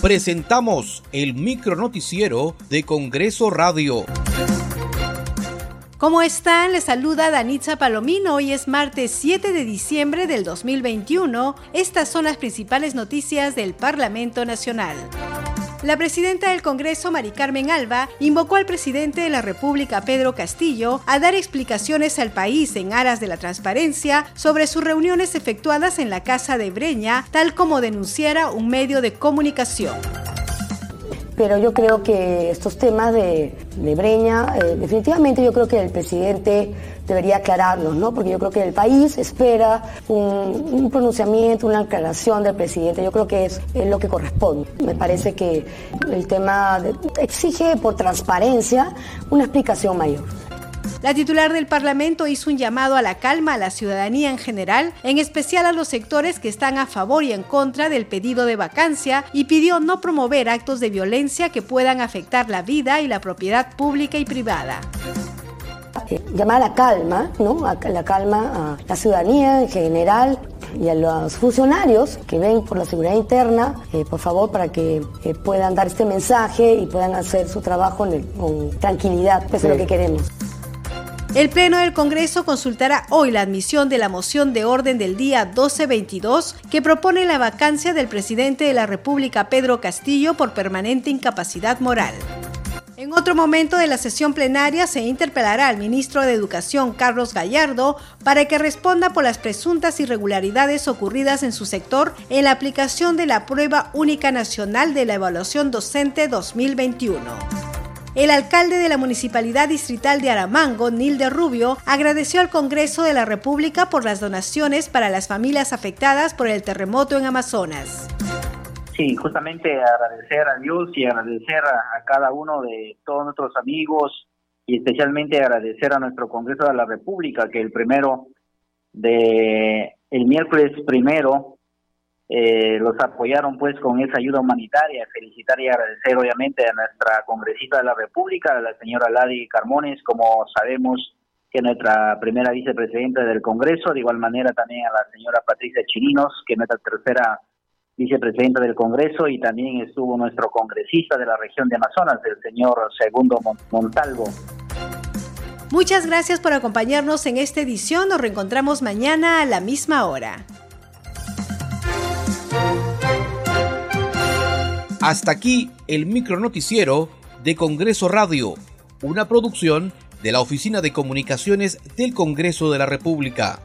presentamos el micronoticiero de Congreso Radio. ¿Cómo están? Les saluda Danitza Palomino. Hoy es martes 7 de diciembre del 2021. Estas son las principales noticias del Parlamento Nacional. La presidenta del Congreso, Mari Carmen Alba, invocó al presidente de la República, Pedro Castillo, a dar explicaciones al país en aras de la transparencia sobre sus reuniones efectuadas en la Casa de Breña, tal como denunciara un medio de comunicación. Pero yo creo que estos temas de, Breña, eh, definitivamente yo creo que el presidente debería aclararlos, ¿no? Porque yo creo que el país espera un, pronunciamiento, una aclaración del presidente. Yo creo que es, lo que corresponde. Me parece que el tema exige por transparencia una explicación mayor. La titular del Parlamento hizo un llamado a la calma a la ciudadanía en general, en especial a los sectores que están a favor y en contra del pedido de vacancia y pidió no promover actos de violencia que puedan afectar la vida y la propiedad pública y privada eh, llamar a la calma, ¿no? A la calma a la ciudadanía en general y a los funcionarios que ven por la seguridad interna, eh, por favor, para que eh, puedan dar este mensaje y puedan hacer su trabajo con tranquilidad, eso es lo que queremos. El Pleno del Congreso consultará hoy la admisión de la moción de orden del día 1222 que propone la vacancia del presidente de la República Pedro Castillo por permanente incapacidad moral. En otro momento de la sesión plenaria se interpelará al ministro de Educación Carlos Gallardo para que responda por las presuntas irregularidades ocurridas en su sector en la aplicación de la prueba única nacional de la evaluación docente 2021. El alcalde de la Municipalidad Distrital de Aramango, Nilde Rubio, agradeció al Congreso de la República por las donaciones para las familias afectadas por el terremoto en Amazonas. Sí, justamente agradecer a Dios y agradecer a, cada uno de todos nuestros amigos y especialmente agradecer a nuestro Congreso de la República que el primero de el miércoles primero eh, los apoyaron pues con esa ayuda humanitaria. Felicitar y agradecer obviamente a nuestra congresista de la República, la señora Ladi Carmones, como sabemos que nuestra primera vicepresidenta del Congreso, de igual manera también a la señora Patricia Chirinos, que es nuestra tercera vicepresidenta del Congreso, y también estuvo nuestro congresista de la región de Amazonas, el señor Segundo Montalvo. Muchas gracias por acompañarnos en esta edición. Nos reencontramos mañana a la misma hora. Hasta aquí el micronoticiero de Congreso Radio, una producción de la Oficina de Comunicaciones del Congreso de la República.